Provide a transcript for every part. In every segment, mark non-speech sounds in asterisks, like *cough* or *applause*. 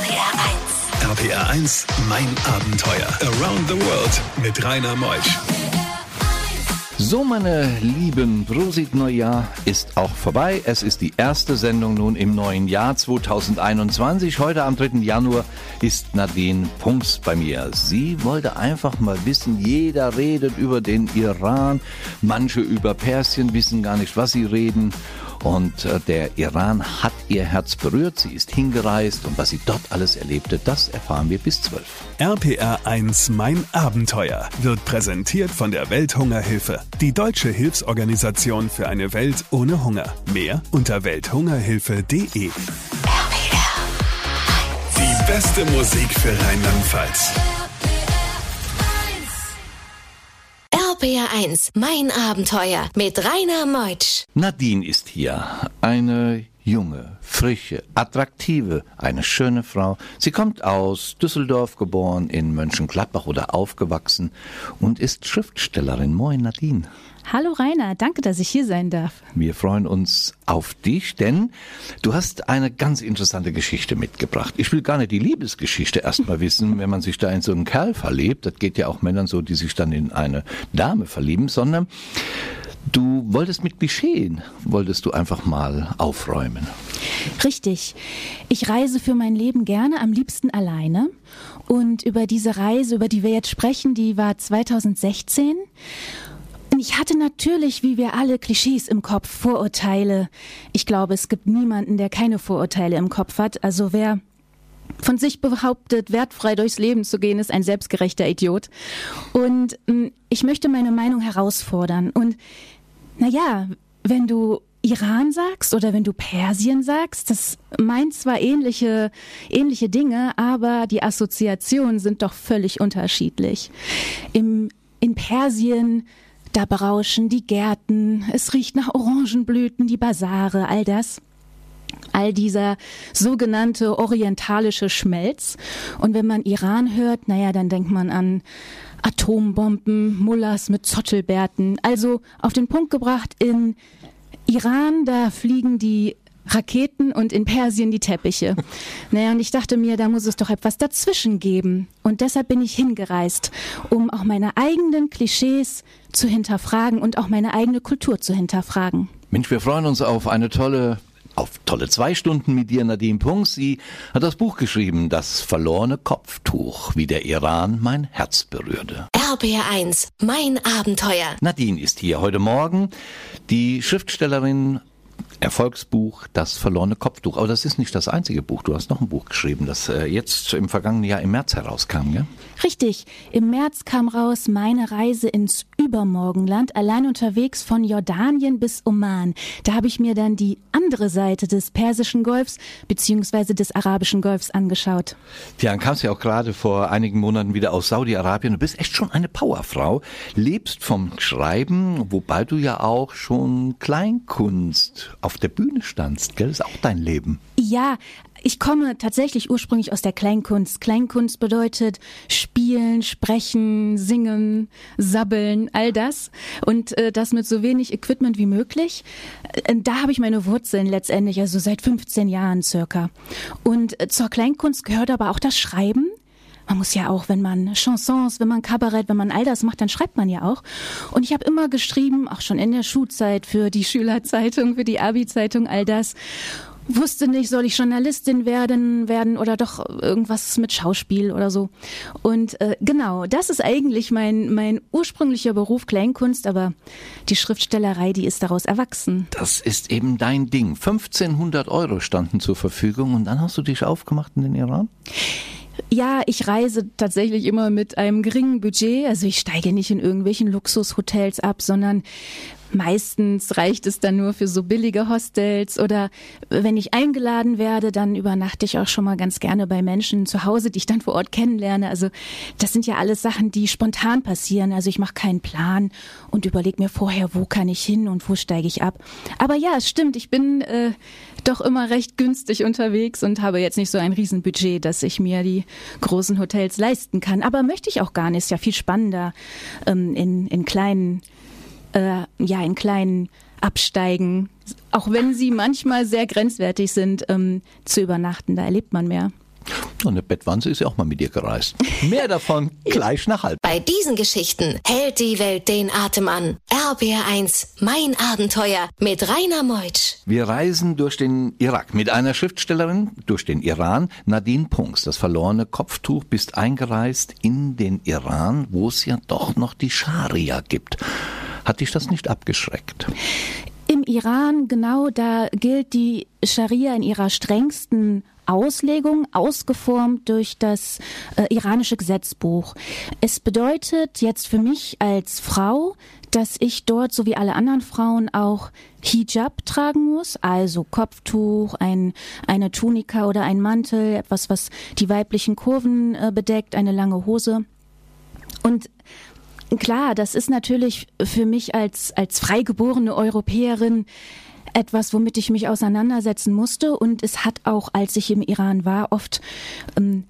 RPR 1. RPR 1, mein Abenteuer. Around the World mit Rainer Meusch. So, meine Lieben, Prosit Neujahr ist auch vorbei. Es ist die erste Sendung nun im neuen Jahr 2021. Heute am 3. Januar ist Nadine Punks bei mir. Sie wollte einfach mal wissen, jeder redet über den Iran, manche über Persien wissen gar nicht, was sie reden. Und äh, der Iran hat ihr Herz berührt, sie ist hingereist und was sie dort alles erlebte, das erfahren wir bis 12. RPR 1 Mein Abenteuer wird präsentiert von der Welthungerhilfe, die deutsche Hilfsorganisation für eine Welt ohne Hunger. Mehr unter welthungerhilfe.de. Die beste Musik für Rheinland-Pfalz. RPR 1, mein Abenteuer mit Rainer Meutsch. Nadine ist hier, eine junge, frische, attraktive, eine schöne Frau. Sie kommt aus Düsseldorf, geboren in Mönchengladbach oder aufgewachsen und ist Schriftstellerin. Moin Nadine. Hallo Rainer, danke, dass ich hier sein darf. Wir freuen uns auf dich, denn du hast eine ganz interessante Geschichte mitgebracht. Ich will gar nicht die Liebesgeschichte erstmal wissen, *laughs* wenn man sich da in so einen Kerl verliebt. Das geht ja auch Männern so, die sich dann in eine Dame verlieben, sondern Du wolltest mit Klischeen, wolltest du einfach mal aufräumen. Richtig. Ich reise für mein Leben gerne, am liebsten alleine. Und über diese Reise, über die wir jetzt sprechen, die war 2016. Und ich hatte natürlich, wie wir alle, Klischees im Kopf, Vorurteile. Ich glaube, es gibt niemanden, der keine Vorurteile im Kopf hat. Also wer von sich behauptet, wertfrei durchs Leben zu gehen, ist ein selbstgerechter Idiot. Und ähm, ich möchte meine Meinung herausfordern. Und naja, wenn du Iran sagst oder wenn du Persien sagst, das meint zwar ähnliche, ähnliche Dinge, aber die Assoziationen sind doch völlig unterschiedlich. Im, in Persien, da berauschen die Gärten, es riecht nach Orangenblüten, die Basare, all das all dieser sogenannte orientalische Schmelz. Und wenn man Iran hört, naja, dann denkt man an Atombomben, Mullahs mit Zottelbärten. Also auf den Punkt gebracht, in Iran, da fliegen die Raketen und in Persien die Teppiche. *laughs* Naja, und ich dachte mir, da muss es doch etwas dazwischen geben. Und deshalb bin ich hingereist, um auch meine eigenen Klischees zu hinterfragen und auch meine eigene Kultur zu hinterfragen. Mensch, wir freuen uns auf eine tolle auf tolle zwei Stunden mit dir, Nadine Punks. Sie hat das Buch geschrieben, Das verlorene Kopftuch, wie der Iran mein Herz berührte. RBR1, mein Abenteuer. Nadine ist hier heute Morgen. Die Schriftstellerin Erfolgsbuch Das verlorene Kopftuch. Aber das ist nicht das einzige Buch. Du hast noch ein Buch geschrieben, das äh, jetzt im vergangenen Jahr im März herauskam, ja? Richtig. Im März kam raus Meine Reise ins Übermorgenland, allein unterwegs von Jordanien bis Oman. Da habe ich mir dann die andere Seite des Persischen Golfs beziehungsweise des Arabischen Golfs angeschaut. Tja, dann kamst ja auch gerade vor einigen Monaten wieder aus Saudi-Arabien. Du bist echt schon eine Powerfrau, lebst vom Schreiben, wobei du ja auch schon Kleinkunst auf der Bühne standst, gell? Das ist auch dein Leben. Ja, ich komme tatsächlich ursprünglich aus der Kleinkunst. Kleinkunst bedeutet spielen, sprechen, singen, sabbeln, all das. Und äh, das mit so wenig Equipment wie möglich. Äh, da habe ich meine Wurzeln letztendlich, also seit 15 Jahren circa. Und äh, zur Kleinkunst gehört aber auch das Schreiben. Man muss ja auch, wenn man Chansons, wenn man Kabarett, wenn man all das macht, dann schreibt man ja auch. Und ich habe immer geschrieben, auch schon in der Schulzeit für die Schülerzeitung, für die Abi-Zeitung, all das wusste nicht, soll ich Journalistin werden, werden oder doch irgendwas mit Schauspiel oder so. Und äh, genau, das ist eigentlich mein, mein ursprünglicher Beruf Kleinkunst, aber die Schriftstellerei, die ist daraus erwachsen. Das ist eben dein Ding. 1500 Euro standen zur Verfügung und dann hast du dich aufgemacht in den Iran? Ja, ich reise tatsächlich immer mit einem geringen Budget. Also ich steige nicht in irgendwelchen Luxushotels ab, sondern Meistens reicht es dann nur für so billige Hostels oder wenn ich eingeladen werde, dann übernachte ich auch schon mal ganz gerne bei Menschen zu Hause, die ich dann vor Ort kennenlerne. Also das sind ja alles Sachen, die spontan passieren. Also ich mache keinen Plan und überlege mir vorher, wo kann ich hin und wo steige ich ab. Aber ja, es stimmt, ich bin äh, doch immer recht günstig unterwegs und habe jetzt nicht so ein Riesenbudget, dass ich mir die großen Hotels leisten kann. Aber möchte ich auch gar nicht. Ist ja viel spannender ähm, in, in kleinen äh, ja in kleinen Absteigen, auch wenn sie manchmal sehr grenzwertig sind, ähm, zu übernachten. Da erlebt man mehr. Und eine Bettwanze ist ja auch mal mit dir gereist. Mehr davon *laughs* gleich nach halb. Bei diesen Geschichten hält die Welt den Atem an. RBR1, mein Abenteuer mit Rainer Meutsch. Wir reisen durch den Irak mit einer Schriftstellerin, durch den Iran. Nadine Punks, das verlorene Kopftuch, bist eingereist in den Iran, wo es ja doch noch die Scharia gibt. Hat dich das nicht abgeschreckt? Im Iran, genau, da gilt die Scharia in ihrer strengsten Auslegung, ausgeformt durch das äh, iranische Gesetzbuch. Es bedeutet jetzt für mich als Frau, dass ich dort, so wie alle anderen Frauen, auch Hijab tragen muss, also Kopftuch, ein, eine Tunika oder ein Mantel, etwas, was die weiblichen Kurven äh, bedeckt, eine lange Hose. Und klar, das ist natürlich für mich als, als freigeborene Europäerin etwas, womit ich mich auseinandersetzen musste. Und es hat auch, als ich im Iran war, oft ähm,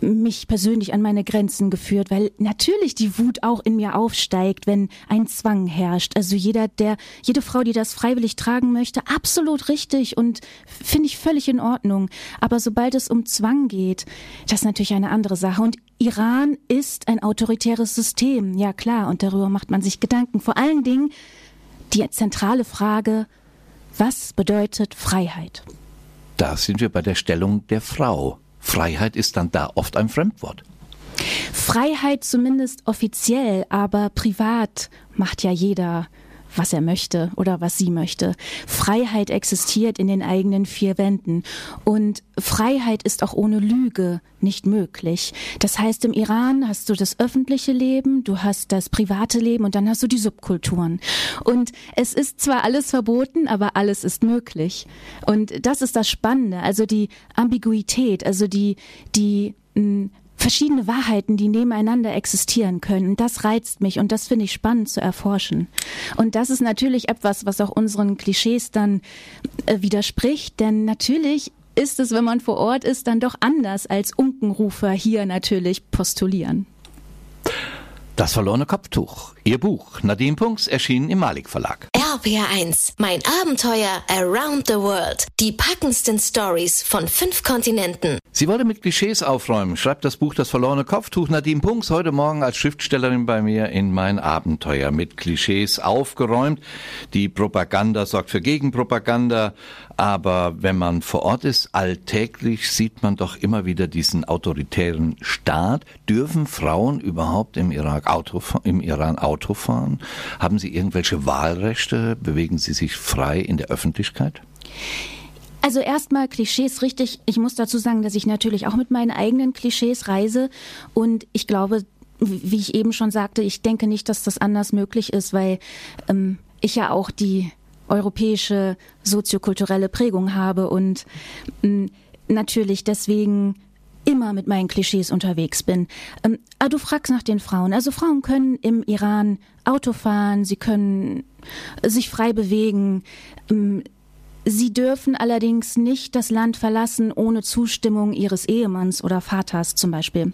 mich persönlich an meine Grenzen geführt, weil natürlich die Wut auch in mir aufsteigt, wenn ein Zwang herrscht. Also jeder, der, jede Frau, die das freiwillig tragen möchte, absolut richtig und finde ich völlig in Ordnung. Aber sobald es um Zwang geht, das ist natürlich eine andere Sache. Und Iran ist ein autoritäres System, ja klar, und darüber macht man sich Gedanken. Vor allen Dingen die zentrale Frage, was bedeutet Freiheit? Da sind wir bei der Stellung der Frau. Freiheit ist dann da oft ein Fremdwort. Freiheit zumindest offiziell, aber privat macht ja jeder was er möchte oder was sie möchte. Freiheit existiert in den eigenen vier Wänden. Und Freiheit ist auch ohne Lüge nicht möglich. Das heißt, im Iran hast du das öffentliche Leben, du hast das private Leben und dann hast du die Subkulturen. Und es ist zwar alles verboten, aber alles ist möglich. Und das ist das Spannende, also die Ambiguität, also die, die hm, verschiedene Wahrheiten, die nebeneinander existieren können. Das reizt mich und das finde ich spannend zu erforschen. Und das ist natürlich etwas, was auch unseren Klischees dann äh, widerspricht, denn natürlich ist es, wenn man vor Ort ist, dann doch anders als Unkenrufer hier natürlich postulieren. Das verlorene Kopftuch. Ihr Buch Nadine Punks erschien im Malik Verlag. RPR1, mein Abenteuer Around the World. Die packendsten Stories von fünf Kontinenten. Sie wollte mit Klischees aufräumen, schreibt das Buch Das verlorene Kopftuch. Nadine Punks heute Morgen als Schriftstellerin bei mir in mein Abenteuer mit Klischees aufgeräumt. Die Propaganda sorgt für Gegenpropaganda, aber wenn man vor Ort ist, alltäglich sieht man doch immer wieder diesen autoritären Staat. Dürfen Frauen überhaupt im Irak Auto, im Iran Auto fahren? Haben sie irgendwelche Wahlrechte? Bewegen sie sich frei in der Öffentlichkeit? Also erstmal Klischees richtig. Ich muss dazu sagen, dass ich natürlich auch mit meinen eigenen Klischees reise und ich glaube, wie ich eben schon sagte, ich denke nicht, dass das anders möglich ist, weil ähm, ich ja auch die europäische soziokulturelle Prägung habe und ähm, natürlich deswegen immer mit meinen Klischees unterwegs bin. Ähm, ah, du fragst nach den Frauen. Also Frauen können im Iran Auto fahren, sie können sich frei bewegen. Ähm, sie dürfen allerdings nicht das Land verlassen ohne Zustimmung ihres Ehemanns oder Vaters zum Beispiel.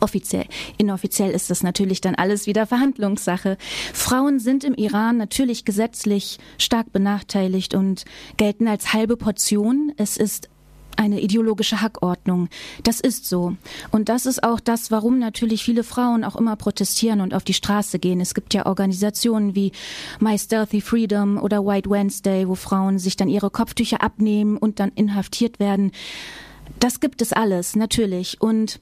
Offiziell. Inoffiziell ist das natürlich dann alles wieder Verhandlungssache. Frauen sind im Iran natürlich gesetzlich stark benachteiligt und gelten als halbe Portion. Es ist eine ideologische Hackordnung. Das ist so. Und das ist auch das, warum natürlich viele Frauen auch immer protestieren und auf die Straße gehen. Es gibt ja Organisationen wie My Stealthy Freedom oder White Wednesday, wo Frauen sich dann ihre Kopftücher abnehmen und dann inhaftiert werden. Das gibt es alles, natürlich. Und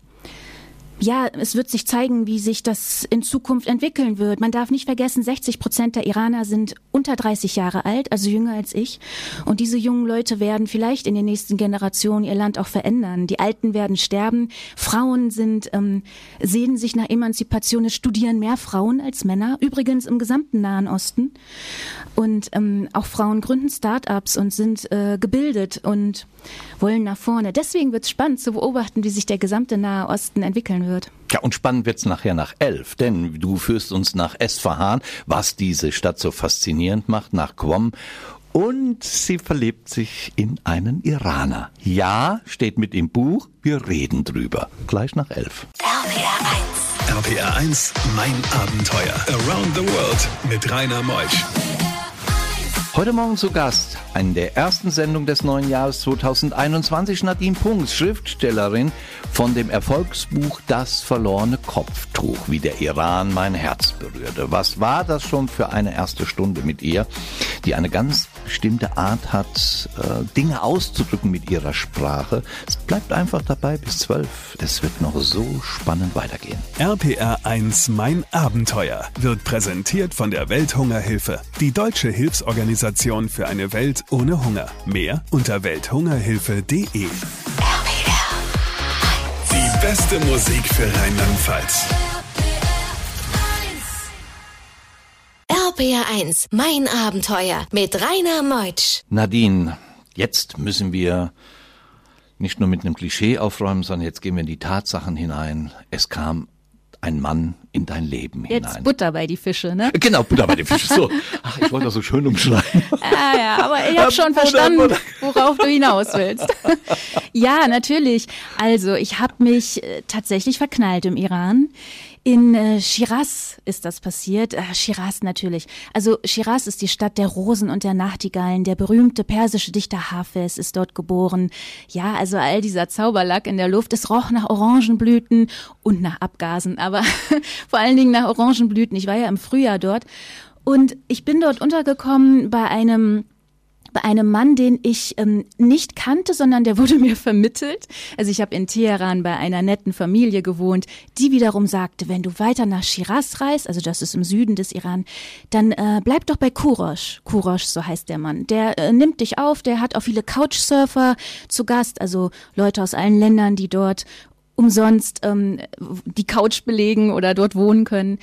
ja, es wird sich zeigen, wie sich das in Zukunft entwickeln wird. Man darf nicht vergessen, 60 Prozent der Iraner sind unter 30 Jahre alt, also jünger als ich. Und diese jungen Leute werden vielleicht in den nächsten Generationen ihr Land auch verändern. Die Alten werden sterben. Frauen sind, ähm, sehen sich nach Emanzipation. Es studieren mehr Frauen als Männer. Übrigens im gesamten Nahen Osten. Und ähm, auch Frauen gründen Start-ups und sind äh, gebildet und wollen nach vorne. Deswegen wird es spannend zu beobachten, wie sich der gesamte Nahe Osten entwickeln wird. Ja, und spannend wird's nachher nach elf, denn du führst uns nach Esfahan, was diese Stadt so faszinierend macht, nach Qom. Und sie verliebt sich in einen Iraner. Ja, steht mit im Buch, wir reden drüber. Gleich nach elf. RPR 1. RPR 1, mein Abenteuer. Around the World mit Rainer Meusch. Heute Morgen zu Gast in der ersten Sendung des neuen Jahres 2021 Nadine Punks, Schriftstellerin von dem Erfolgsbuch Das verlorene Kopftuch, wie der Iran mein Herz berührte. Was war das schon für eine erste Stunde mit ihr, die eine ganz bestimmte Art hat, äh, Dinge auszudrücken mit ihrer Sprache. Es bleibt einfach dabei bis zwölf. Es wird noch so spannend weitergehen. RPR 1 Mein Abenteuer wird präsentiert von der Welthungerhilfe, die deutsche Hilfsorganisation für eine Welt ohne Hunger. Mehr unter welthungerhilfe.de. Die beste Musik für Rheinland-Pfalz. RPR 1, mein Abenteuer mit Rainer Meutsch. Nadine, jetzt müssen wir nicht nur mit einem Klischee aufräumen, sondern jetzt gehen wir in die Tatsachen hinein. Es kam ein Mann in dein Leben Jetzt hinein. Butter bei die Fische, ne? Genau, Butter bei den Fischen. So. *laughs* Ach, ich wollte das so schön umschreiben. Ah ja, aber ich habe schon Butter, verstanden, Butter. worauf du hinaus willst. *laughs* ja, natürlich. Also, ich habe mich äh, tatsächlich verknallt im Iran. In äh, Shiraz ist das passiert. Äh, Shiraz natürlich. Also Shiraz ist die Stadt der Rosen und der Nachtigallen. Der berühmte persische Dichter Hafez ist dort geboren. Ja, also all dieser Zauberlack in der Luft. Es roch nach Orangenblüten und nach Abgasen, aber *laughs* vor allen Dingen nach Orangenblüten. Ich war ja im Frühjahr dort und ich bin dort untergekommen bei einem bei einem Mann, den ich ähm, nicht kannte, sondern der wurde *laughs* mir vermittelt. Also ich habe in Teheran bei einer netten Familie gewohnt, die wiederum sagte, wenn du weiter nach Shiraz reist, also das ist im Süden des Iran, dann äh, bleib doch bei Kurosh. Kurosh, so heißt der Mann. Der äh, nimmt dich auf, der hat auch viele Couchsurfer zu Gast, also Leute aus allen Ländern, die dort umsonst ähm, die Couch belegen oder dort wohnen können.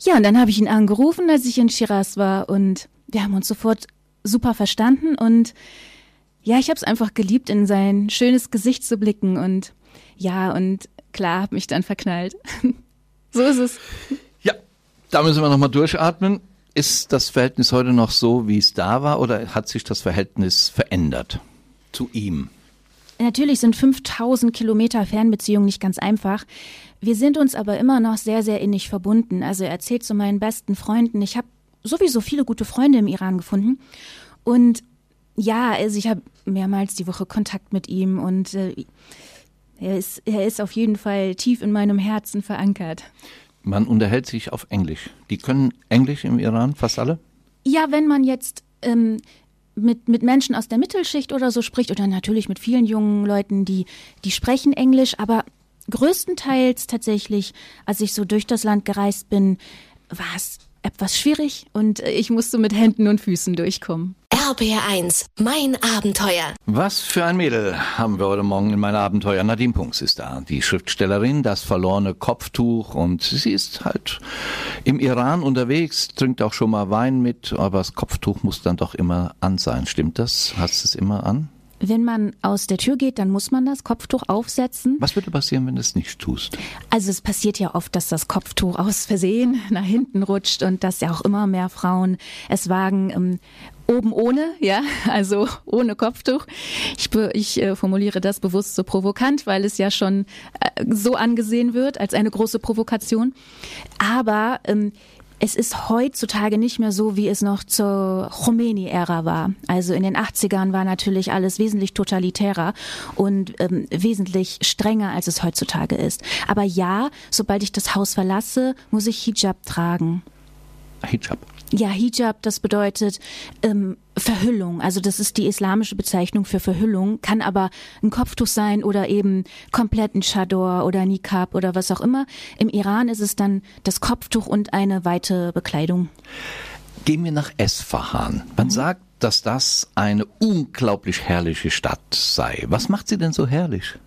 Ja, und dann habe ich ihn angerufen, als ich in Shiraz war und wir haben uns sofort super verstanden und ja, ich habe es einfach geliebt, in sein schönes Gesicht zu blicken und ja, und klar, habe mich dann verknallt. *laughs* so ist es. Ja, da müssen wir nochmal durchatmen. Ist das Verhältnis heute noch so, wie es da war, oder hat sich das Verhältnis verändert zu ihm? Natürlich sind 5000 Kilometer Fernbeziehung nicht ganz einfach. Wir sind uns aber immer noch sehr, sehr innig verbunden. Also er erzählt zu meinen besten Freunden, ich habe sowieso viele gute Freunde im Iran gefunden. Und ja, also ich habe mehrmals die Woche Kontakt mit ihm und äh, er, ist, er ist auf jeden Fall tief in meinem Herzen verankert. Man unterhält sich auf Englisch. Die können Englisch im Iran, fast alle? Ja, wenn man jetzt ähm, mit, mit Menschen aus der Mittelschicht oder so spricht oder natürlich mit vielen jungen Leuten, die, die sprechen Englisch, aber größtenteils tatsächlich, als ich so durch das Land gereist bin, war es etwas schwierig und äh, ich musste mit Händen und Füßen durchkommen. RBR1, mein Abenteuer. Was für ein Mädel haben wir heute Morgen in meinem Abenteuer. Nadine Punks ist da, die Schriftstellerin, das verlorene Kopftuch und sie ist halt im Iran unterwegs, trinkt auch schon mal Wein mit, aber das Kopftuch muss dann doch immer an sein. Stimmt das? Hast du es immer an? Wenn man aus der Tür geht, dann muss man das Kopftuch aufsetzen. Was würde passieren, wenn du es nicht tust? Also es passiert ja oft, dass das Kopftuch aus Versehen *laughs* nach hinten rutscht und dass ja auch immer mehr Frauen es wagen, ähm, oben ohne, ja, *laughs* also ohne Kopftuch. Ich, ich äh, formuliere das bewusst so provokant, weil es ja schon äh, so angesehen wird als eine große Provokation. Aber ähm, es ist heutzutage nicht mehr so, wie es noch zur Khomeini-Ära war. Also in den 80ern war natürlich alles wesentlich totalitärer und ähm, wesentlich strenger, als es heutzutage ist. Aber ja, sobald ich das Haus verlasse, muss ich Hijab tragen. Hijab. Ja, Hijab, das bedeutet ähm, Verhüllung. Also das ist die islamische Bezeichnung für Verhüllung, kann aber ein Kopftuch sein oder eben komplett ein Chador oder Niqab oder was auch immer. Im Iran ist es dann das Kopftuch und eine weite Bekleidung. Gehen wir nach Esfahan. Man sagt, dass das eine unglaublich herrliche Stadt sei. Was macht sie denn so herrlich?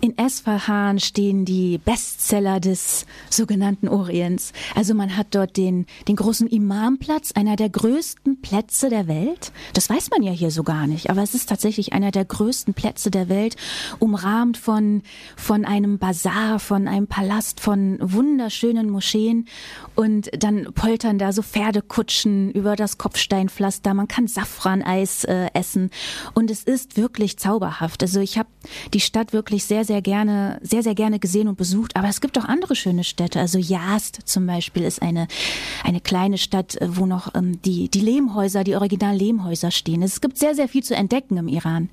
In Esfahan stehen die Bestseller des sogenannten Orients. Also man hat dort den, den großen Imamplatz, einer der größten Plätze der Welt. Das weiß man ja hier so gar nicht, aber es ist tatsächlich einer der größten Plätze der Welt, umrahmt von, von einem Bazar, von einem Palast, von wunderschönen Moscheen. Und dann poltern da so Pferdekutschen über das Kopfsteinpflaster. Man kann Safraneis äh, essen. Und es ist wirklich zauberhaft. Also ich habe die Stadt wirklich sehr, sehr gerne, sehr, sehr gerne gesehen und besucht. Aber es gibt auch andere schöne Städte. Also Yazd zum Beispiel ist eine, eine kleine Stadt, äh, wo noch ähm, die, die Lehmhäuser, die originalen Lehmhäuser stehen. Es gibt sehr, sehr viel zu entdecken im Iran.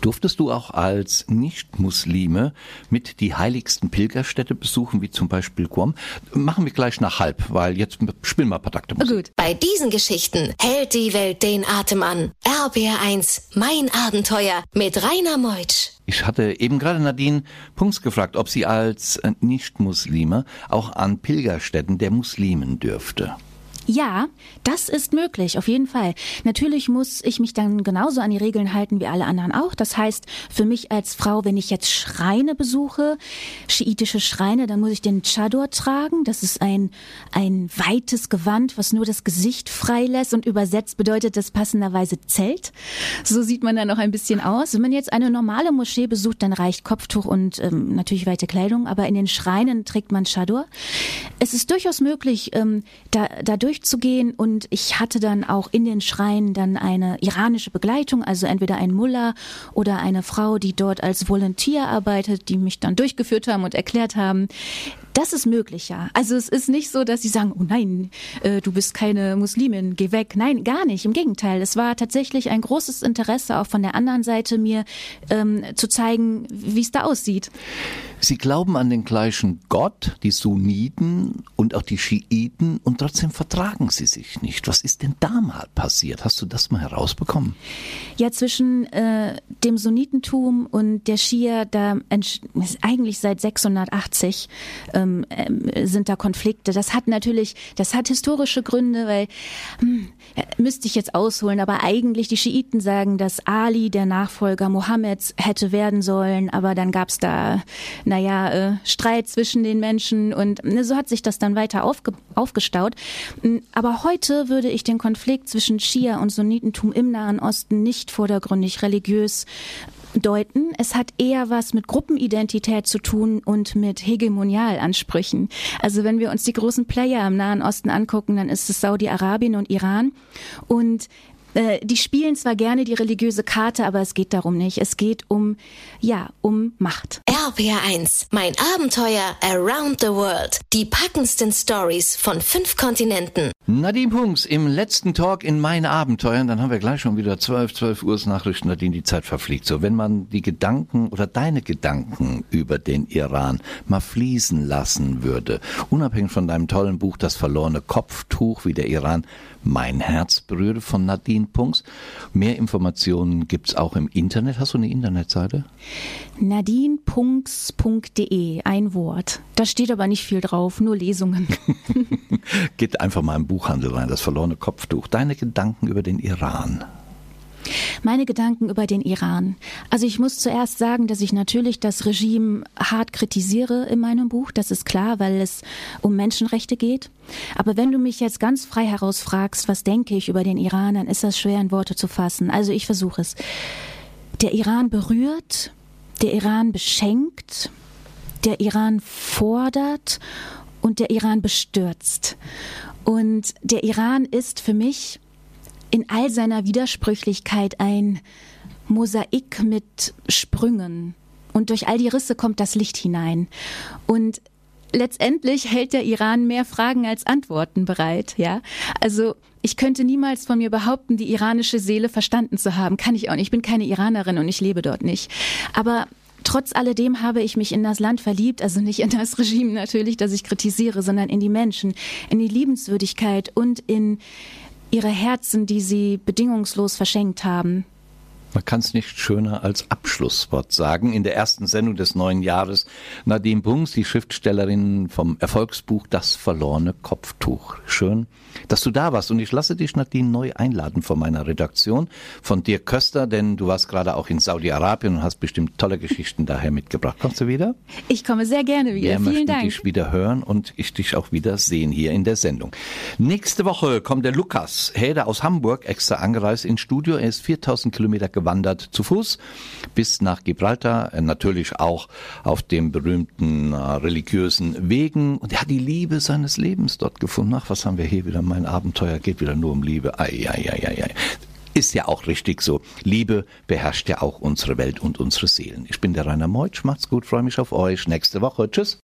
Durftest du auch als Nicht-Muslime mit die heiligsten Pilgerstädte besuchen, wie zum Beispiel Guam? Machen wir gleich nach halb, weil jetzt spielen wir ein paar Takte Musik. Gut. Bei diesen Geschichten hält die Welt den Atem an. RBR1, mein Abenteuer mit Rainer Meutsch. Ich hatte eben gerade Nadine Punks gefragt, ob sie als Nicht-Muslime auch an Pilgerstätten der Muslimen dürfte. Ja, das ist möglich, auf jeden Fall. Natürlich muss ich mich dann genauso an die Regeln halten wie alle anderen auch. Das heißt, für mich als Frau, wenn ich jetzt Schreine besuche, schiitische Schreine, dann muss ich den Chador tragen. Das ist ein, ein weites Gewand, was nur das Gesicht freilässt und übersetzt bedeutet das passenderweise Zelt. So sieht man dann auch ein bisschen aus. Wenn man jetzt eine normale Moschee besucht, dann reicht Kopftuch und ähm, natürlich weite Kleidung, aber in den Schreinen trägt man Chador. Es ist durchaus möglich, ähm, da, dadurch durchzugehen und ich hatte dann auch in den Schreien dann eine iranische Begleitung, also entweder ein Mullah oder eine Frau, die dort als Volunteer arbeitet, die mich dann durchgeführt haben und erklärt haben, das ist möglich, ja. Also es ist nicht so, dass sie sagen, oh nein, äh, du bist keine Muslimin, geh weg. Nein, gar nicht. Im Gegenteil. Es war tatsächlich ein großes Interesse, auch von der anderen Seite mir ähm, zu zeigen, wie es da aussieht. Sie glauben an den gleichen Gott, die Sunniten und auch die Schiiten, und trotzdem vertragen sie sich nicht. Was ist denn da mal passiert? Hast du das mal herausbekommen? Ja, zwischen äh, dem Sunnitentum und der Schia, da eigentlich seit 680 ähm, äh, sind da Konflikte. Das hat natürlich, das hat historische Gründe, weil hm, müsste ich jetzt ausholen, aber eigentlich die Schiiten sagen, dass Ali der Nachfolger Mohammeds hätte werden sollen, aber dann gab es da, naja, äh, Streit zwischen den Menschen und ne, so hat sich das dann weiter aufge aufgestaut. Hm, aber heute würde ich den Konflikt zwischen Schia und Sunnitentum im Nahen Osten nicht vordergründig religiös deuten. Es hat eher was mit Gruppenidentität zu tun und mit Hegemonialansprüchen. Also wenn wir uns die großen Player im Nahen Osten angucken, dann ist es Saudi-Arabien und Iran. Und äh, die spielen zwar gerne die religiöse Karte, aber es geht darum nicht. Es geht um, ja, um Macht. RPR1, mein Abenteuer around the world. Die packendsten Stories von fünf Kontinenten. Nadine Punks im letzten Talk in meinen Abenteuern. Dann haben wir gleich schon wieder 12, 12 Uhr Nachrichten, Nadine, die Zeit verfliegt. So, wenn man die Gedanken oder deine Gedanken über den Iran mal fließen lassen würde, unabhängig von deinem tollen Buch Das verlorene Kopftuch, wie der Iran mein Herz berührte von Nadine Punks. Mehr Informationen gibt's auch im Internet. Hast du eine Internetseite? nadinepunks.de, ein Wort. Da steht aber nicht viel drauf, nur Lesungen. *laughs* Geht einfach mal im Buchhandel das verlorene Kopftuch. Deine Gedanken über den Iran. Meine Gedanken über den Iran. Also ich muss zuerst sagen, dass ich natürlich das Regime hart kritisiere in meinem Buch. Das ist klar, weil es um Menschenrechte geht. Aber wenn du mich jetzt ganz frei herausfragst, was denke ich über den Iran, dann ist das schwer in Worte zu fassen. Also ich versuche es. Der Iran berührt, der Iran beschenkt, der Iran fordert und der Iran bestürzt. Und der Iran ist für mich in all seiner Widersprüchlichkeit ein Mosaik mit Sprüngen. Und durch all die Risse kommt das Licht hinein. Und letztendlich hält der Iran mehr Fragen als Antworten bereit, ja. Also, ich könnte niemals von mir behaupten, die iranische Seele verstanden zu haben. Kann ich auch nicht. Ich bin keine Iranerin und ich lebe dort nicht. Aber trotz alledem habe ich mich in das Land verliebt, also nicht in das Regime natürlich, das ich kritisiere, sondern in die Menschen, in die Liebenswürdigkeit und in ihre Herzen, die sie bedingungslos verschenkt haben. Man kann es nicht schöner als Abschlusswort sagen. In der ersten Sendung des neuen Jahres Nadine Bungs, die Schriftstellerin vom Erfolgsbuch Das verlorene Kopftuch. Schön, dass du da warst. Und ich lasse dich, Nadine, neu einladen von meiner Redaktion, von dir Köster, denn du warst gerade auch in Saudi-Arabien und hast bestimmt tolle Geschichten daher mitgebracht. Kommst du wieder? Ich komme sehr gerne wieder. Wir Vielen Dank. dich wieder hören und ich dich auch wieder sehen hier in der Sendung. Nächste Woche kommt der Lukas Häder aus Hamburg extra angereist ins Studio. Er ist 4000 Kilometer gewandert zu Fuß bis nach Gibraltar, äh, natürlich auch auf dem berühmten äh, religiösen Wegen. Und er hat die Liebe seines Lebens dort gefunden. Ach, was haben wir hier wieder? Mein Abenteuer geht wieder nur um Liebe. Ei, ei, ei, ei, ei Ist ja auch richtig so. Liebe beherrscht ja auch unsere Welt und unsere Seelen. Ich bin der Rainer Meutsch, macht's gut, freue mich auf euch. Nächste Woche. Tschüss.